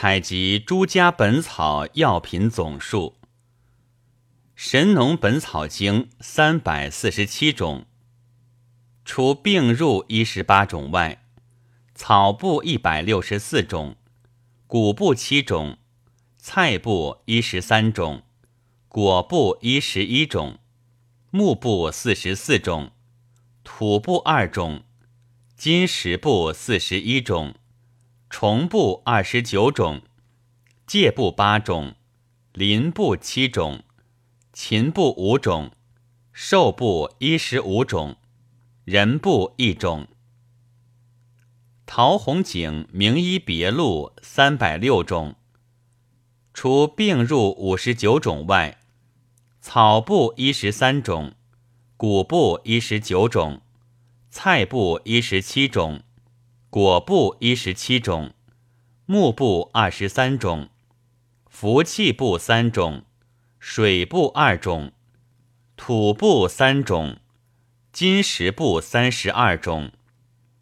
采集诸家本草药品总数，《神农本草经》三百四十七种，除病入一十八种外，草部一百六十四种，谷部七种，菜部一十三种，果部一十一种，木部四十四种，土部二种，金石部四十一种。虫部二十九种，介部八种，鳞部七种，禽部五种，兽部一十五种，人部一种。陶弘景名医别录三百六种，除病入五十九种外，草部一十三种，谷部一十九种，菜部一十七种。果部一十七种，木部二十三种，福气部三种，水部二种，土部三种，金石部三十二种，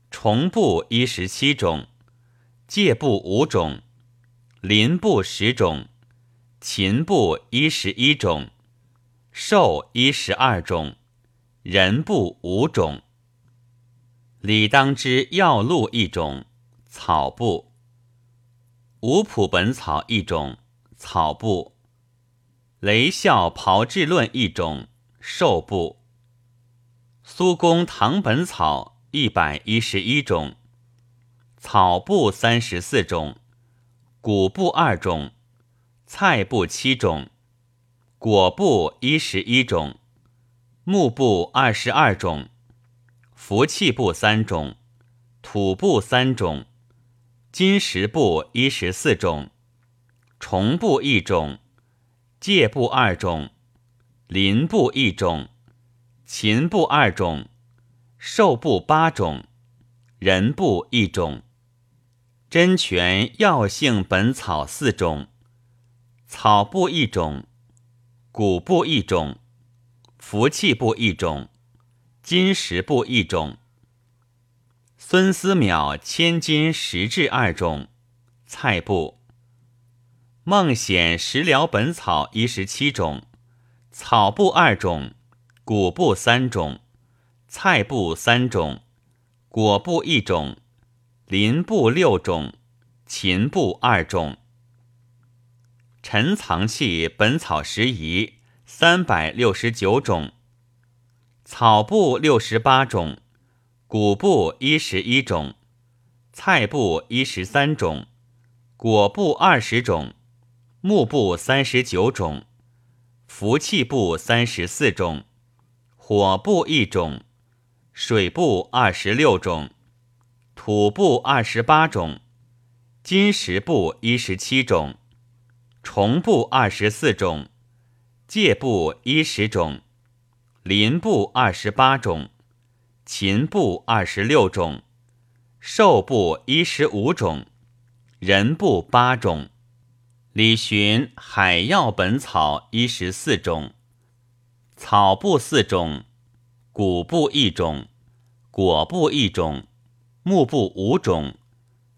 虫部一十七种，介部五种，鳞部十种，禽部一十一种，兽一十二种，人部五种。李当之药录一种，草部；五普本草一种，草部；雷啸炮制论一种，兽部；苏公唐本草一百一十一种，草部三十四种，谷部二种，菜部七种，果部一十一种，木部二十二种。福气部三种，土部三种，金石部一十四种，虫部一种，介部二种，鳞部一种，禽部二种，兽部八种，人部一种。真全药性本草四种，草部一种，谷部一种，福气部一种。金石部一种，孙思邈千金石质二种，菜部；孟显食疗本草一十七种，草部二种，谷部三种，菜部三种，果部一种，林部六种，禽部二种。陈藏器本草拾遗三百六十九种。草部六十八种，谷部一十一种，菜部一十三种，果部二十种，木部三十九种，福气部三十四种，火部一种，水部二十六种，土部二十八种，金石部一十七种，虫部二十四种，介部一十种。林部二十八种，禽部二十六种，兽部一十五种，人部八种。李寻海药本草一十四种，草部四种，谷部一种，果部一种，木部五种，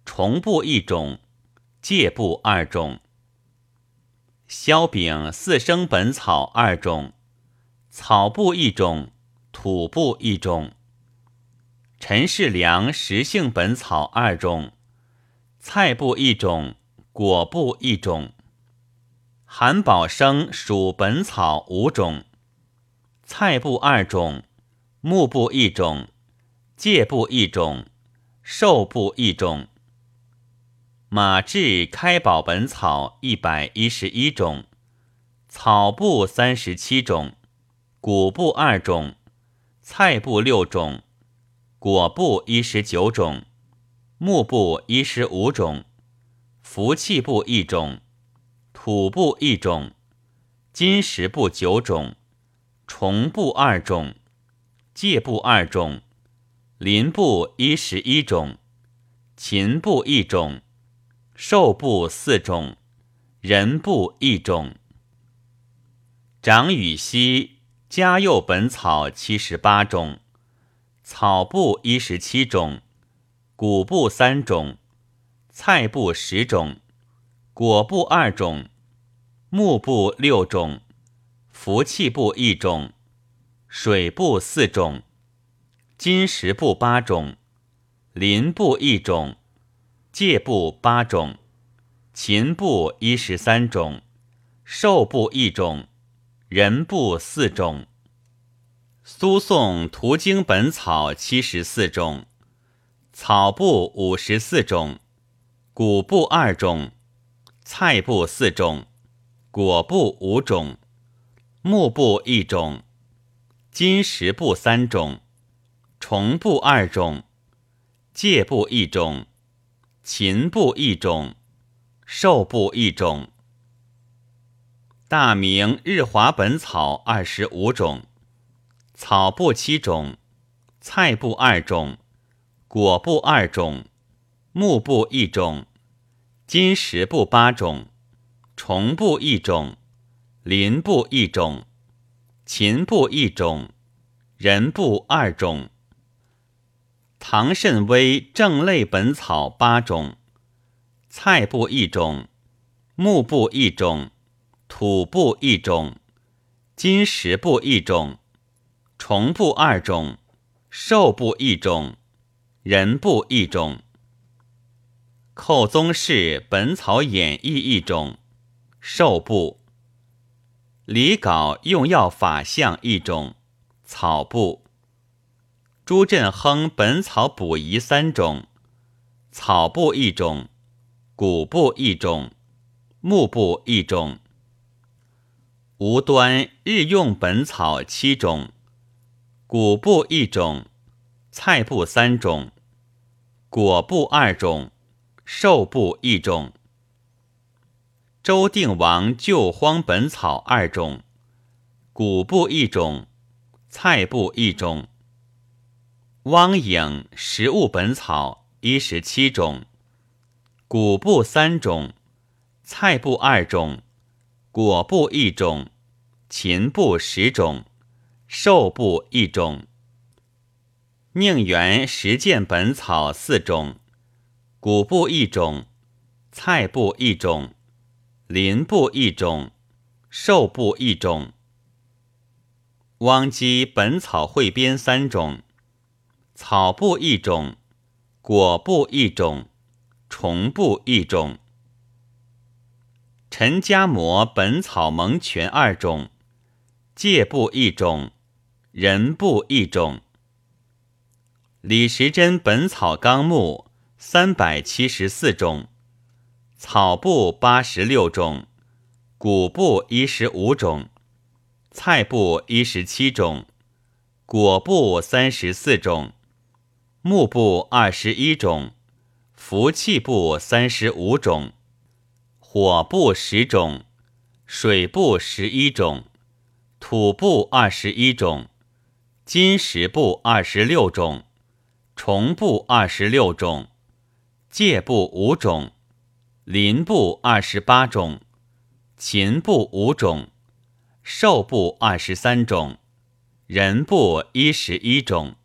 虫部一种，介部二种。萧炳四生本草二种。草部一种，土部一种。陈世良食性本草二种，菜部一种，果部一种。韩宝生属本草五种，菜部二种，木部一种，介部一种，兽部一种。马志开宝本草一百一十一种，草部三十七种。谷部二种，菜部六种，果部一十九种，木部一十五种，福气部一种，土部一种，金石部九种，虫部二种，介部二种，鳞部一十一种，禽部一种，兽部四种，人部一种。长羽兮。嘉佑本草七十八种，草部一十七种，谷部三种，菜部十种，果部二种，木部六种，福气部一种，水部四种，金石部八种，林部一种，介部八种，禽部一十三种，兽部一种，人部四种。苏颂图经本草七十四种，草部五十四种，谷部二种，菜部四种，果部五种，木部一种，金石部三种，虫部二种，介部一种，禽部一种，兽部一种。大明日华本草二十五种。草部七种，菜部二种，果部二种，木部一种，金石部八种，虫部一种，林部一种，禽部一种，人部二种。唐慎微正类本草八种，菜部一种，木部一种，土部一种，金石部一种。虫部二种，兽部一种，人部一种。寇宗室《本草演义》一种，兽部。李杲用药法相一种，草部。朱振亨《本草补遗》三种，草部一种，谷部一种，木部一种。无端日用本草七种。谷部一种，菜部三种，果部二种，兽部一种。周定王救荒本草二种，谷部一种，菜部一种。汪颖食物本草一十七种，谷部三种，菜部二种，果部一种，禽部十种。兽部一种，宁园实践本草四种，谷部一种，菜部一种，林部一种，兽部一种。汪基本草汇编三种，草部一种，果部一种，虫部一种。陈家谟本草蒙全二种，介部一种。人部一种，李时珍《本草纲目》三百七十四种，草部八十六种，谷部一十五种，菜部一十七种，果部三十四种，木部二十一种，福气部三十五种，火部十种，水部十一种，土部二十一种。金石部二十六种，虫部二十六种，介部五种，林部二十八种，禽部五种，兽部二十三种，人部一十一种。